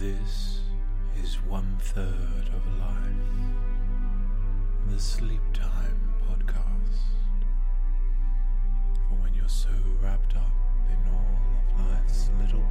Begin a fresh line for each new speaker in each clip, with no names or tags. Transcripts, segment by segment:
This is one third of life, the Sleep Time podcast. For when you're so wrapped up in all of life's little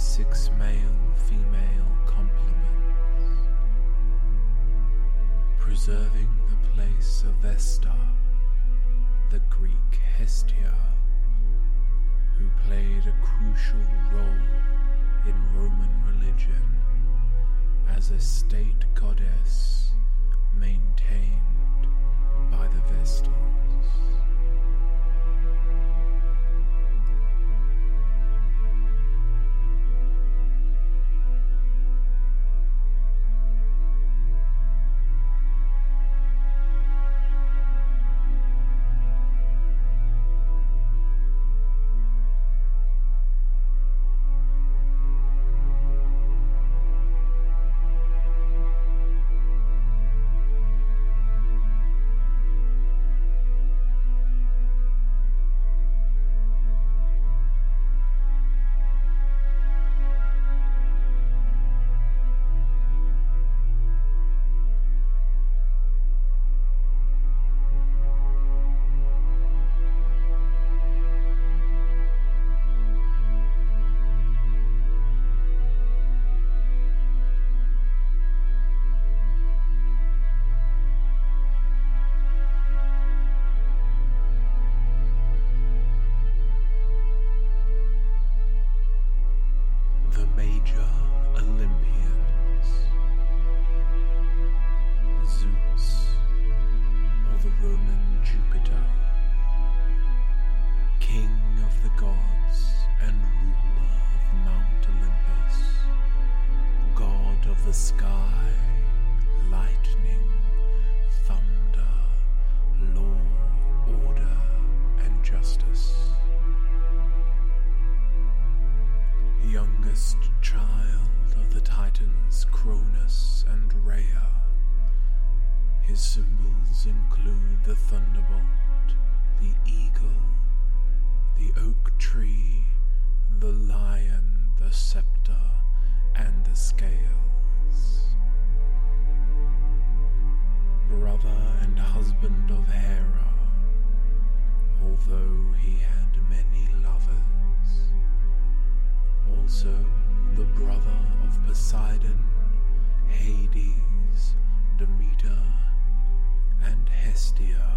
six male female complements, preserving the place of Vesta, the Greek Hestia, who played a crucial role in Roman religion as a state goddess maintained by the Vestals. Youngest child of the Titans Cronus and Rhea. His symbols include the thunderbolt, the eagle, the oak tree, the lion, the scepter, and the scales. Brother and husband of Hera, although he had many lovers also the brother of Poseidon, Hades, Demeter, and Hestia.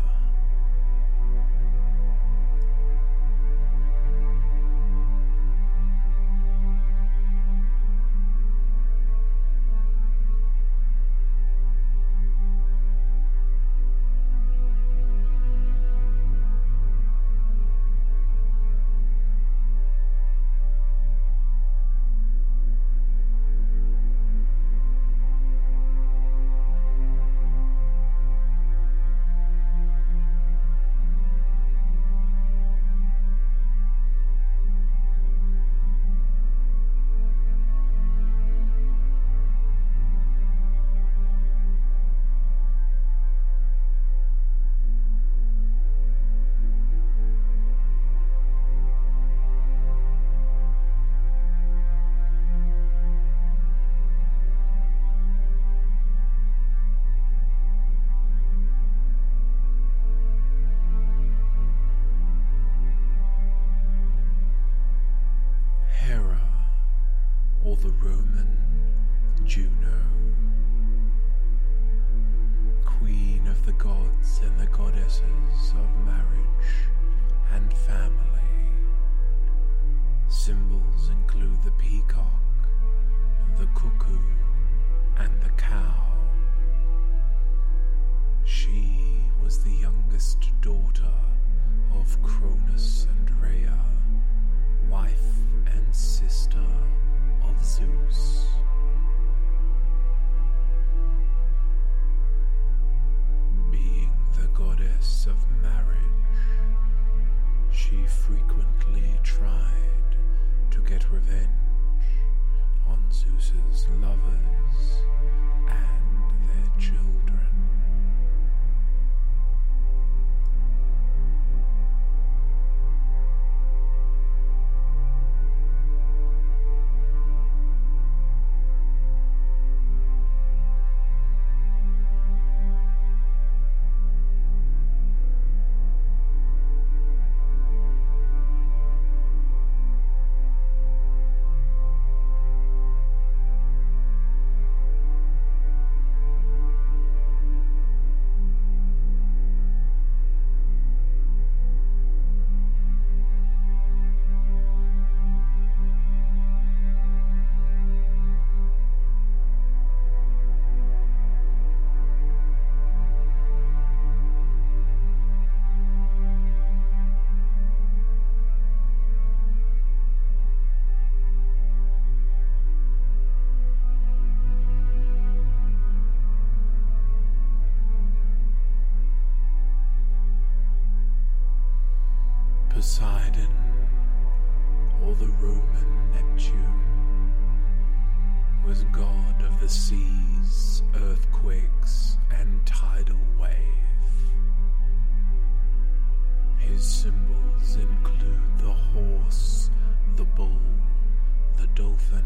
Leviathan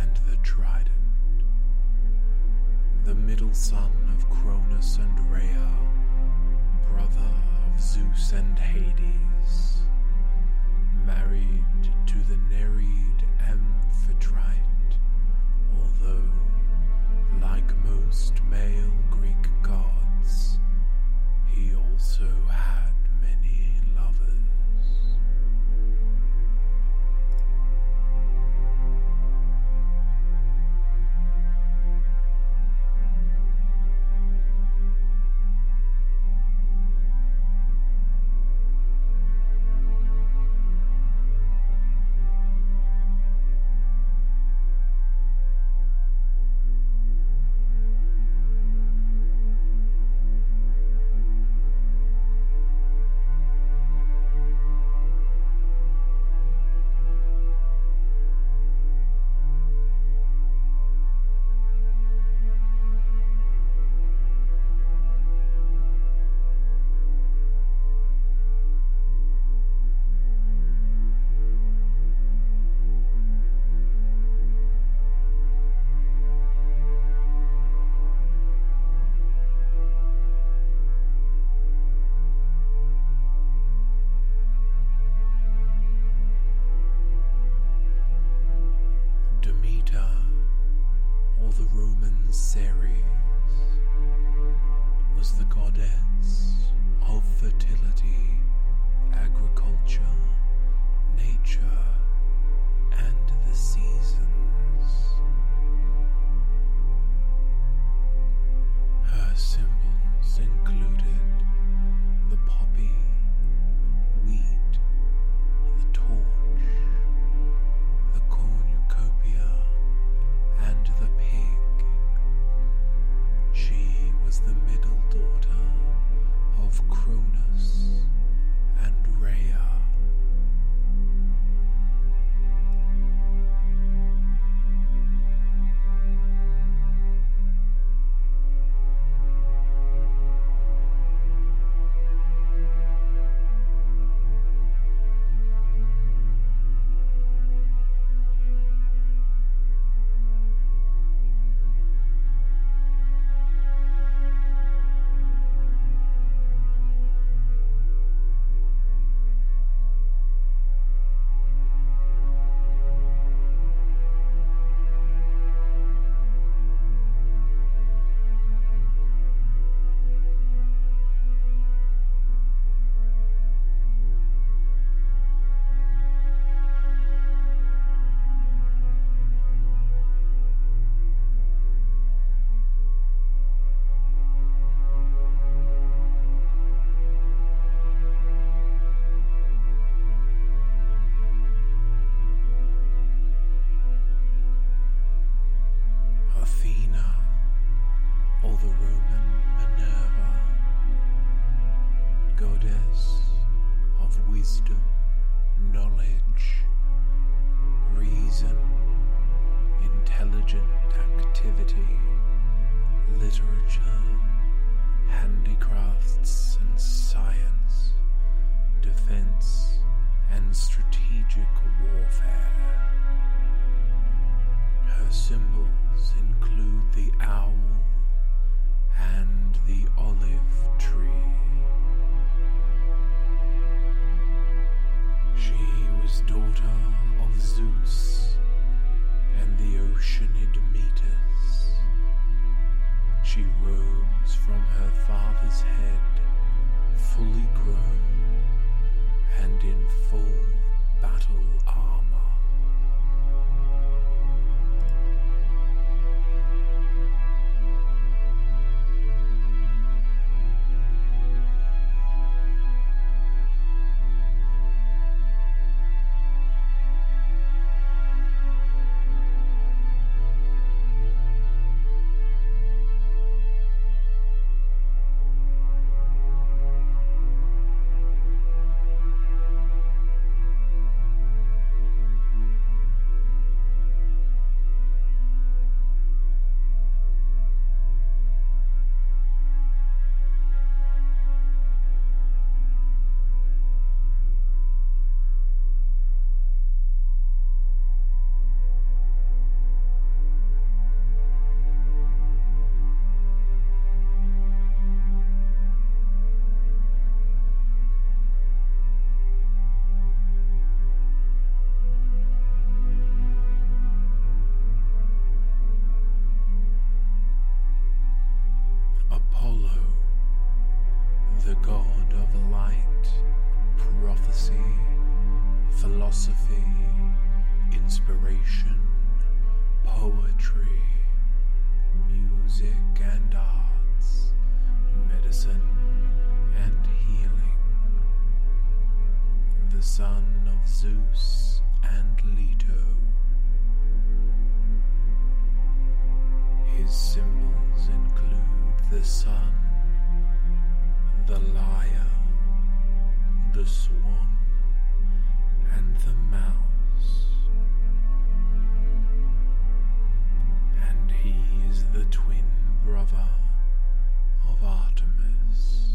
and the Trident. The middle son of Cronus and Rhea, brother of Zeus and Hades, married to the Nereid Amphitrite, although, like most males, she roams from her father's head, fully grown and in full battle armor. The twin brother of Artemis.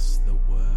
Us the word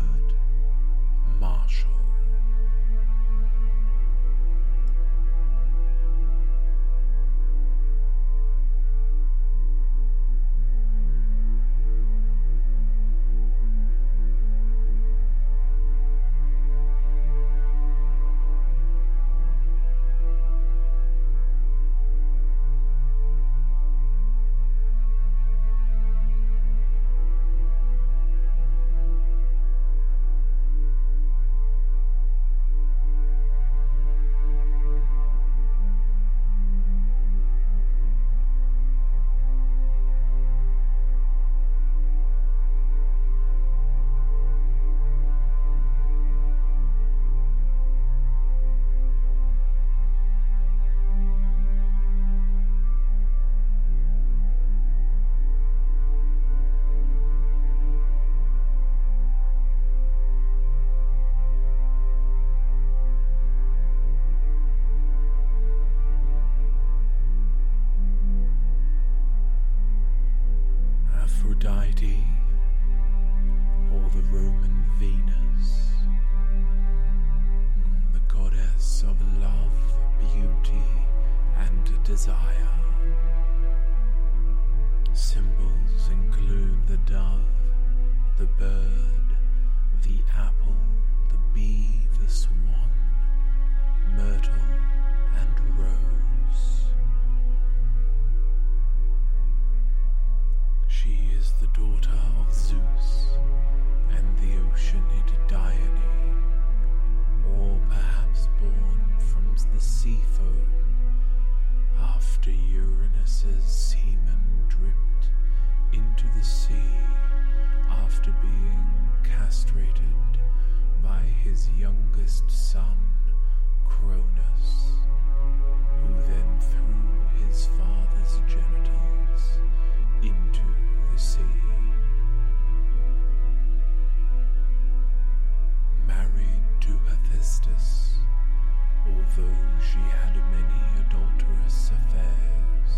although she had many adulterous affairs,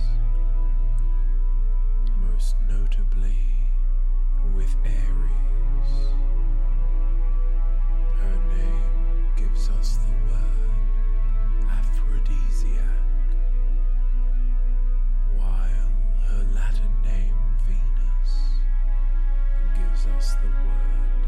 most notably with Ares. Her name gives us the word aphrodisiac, while her Latin name Venus gives us the word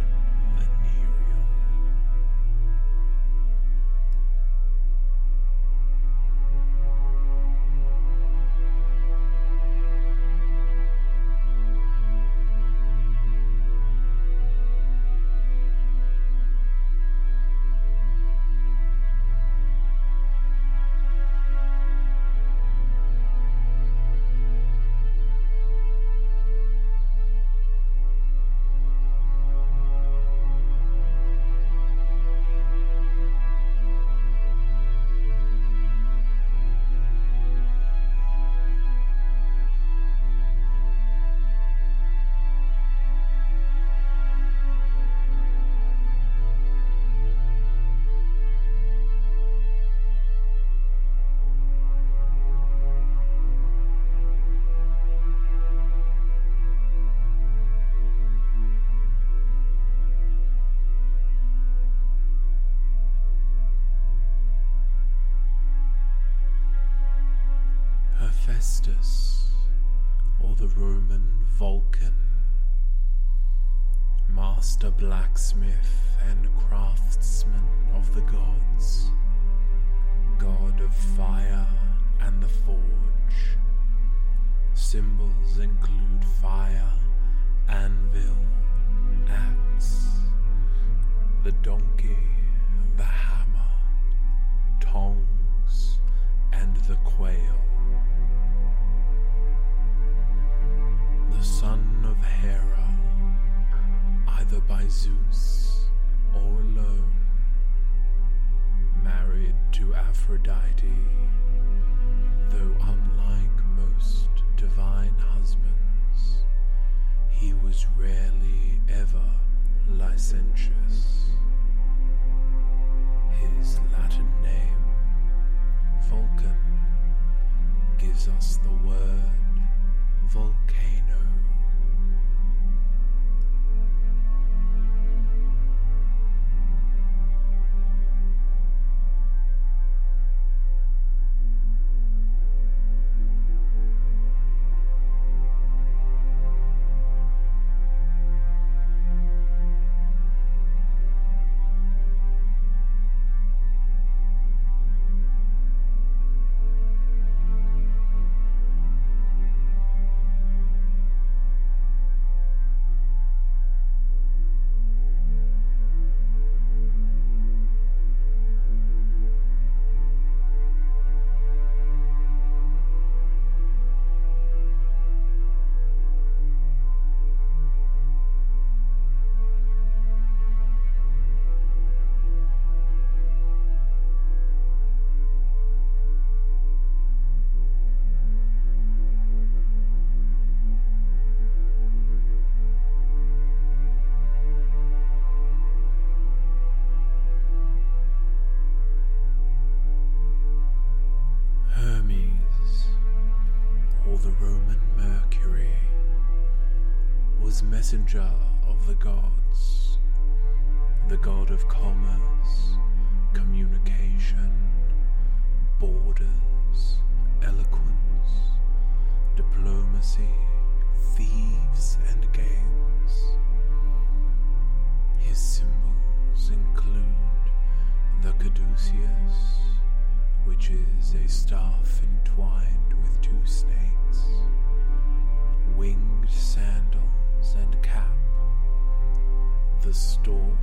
donkey, the hammer, tongs, and the quail. the son of Hera, either by Zeus or alone, married to Aphrodite, though unlike most divine husbands, he was rarely ever licentious. His Latin name, Vulcan, gives us the word volcano. Commerce, communication, borders, eloquence, diplomacy, thieves, and games. His symbols include the caduceus, which is a staff entwined with two snakes, winged sandals and cap, the stork,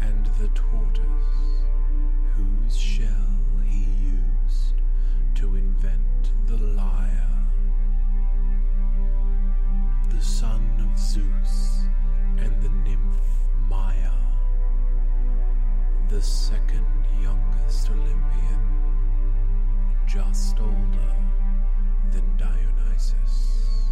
and the tortoise, whose shell he used to invent the lyre. The son of Zeus and the nymph Maia, the second youngest Olympian, just older than Dionysus.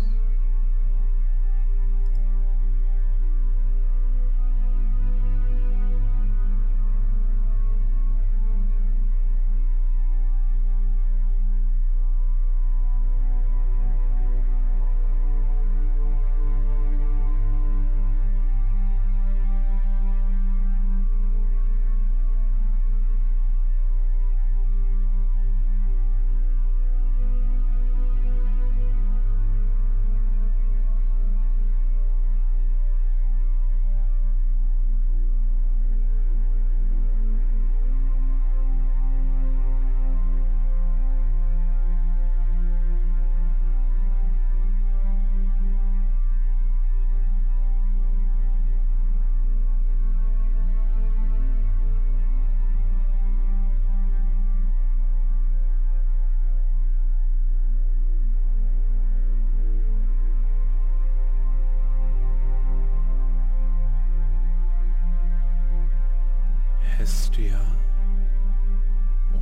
Hestia,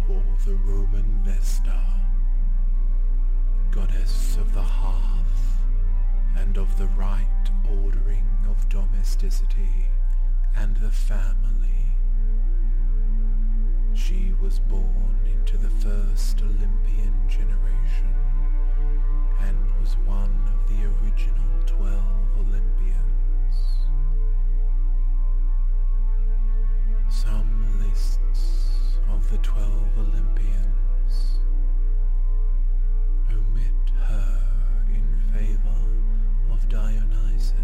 or the Roman Vesta, goddess of the hearth and of the right ordering of domesticity and the family. She was born into the first Olympian generation and was one of the original twelve Olympians. Some lists of the twelve Olympians omit her in favor of Dionysus,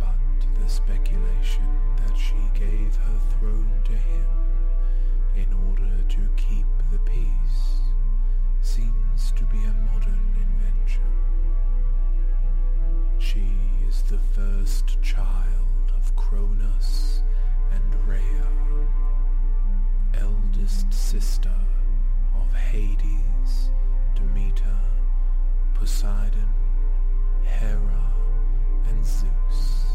but the speculation that she gave her throne to him in order to keep the peace seems to be a modern invention. She is the first child Cronus and Rhea, eldest sister of Hades, Demeter, Poseidon, Hera, and Zeus.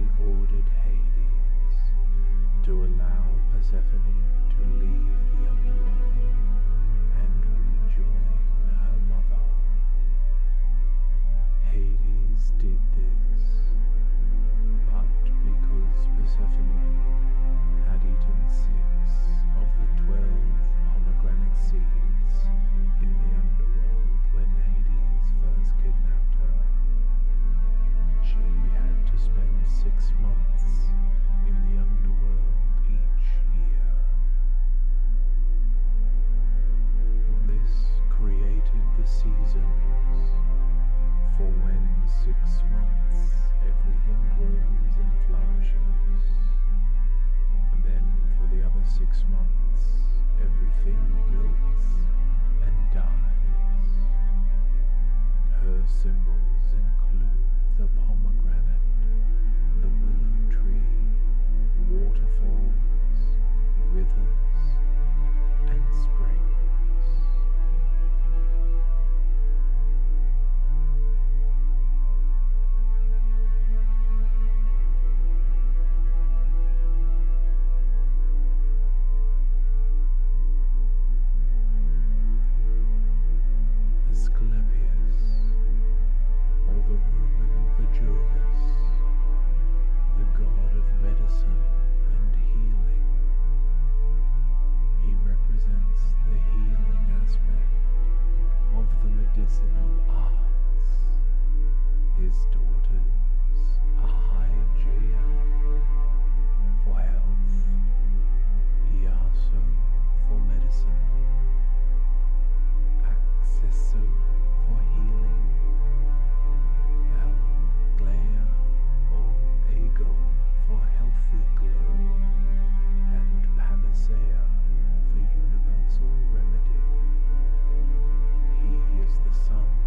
carefully ordered Hades to allow Persephone to leave the underworld and rejoin her mother. Hades did this, but because Persephone had eaten six of the twelve pomegranate seeds in the underworld when Hades first kidnapped. six months in the underworld each year. This created the seasons, for when six months everything grows and flourishes, and then for the other six months everything wilts and dies. Her symbols include. Figlo and Panacea for universal remedy. He is the sun.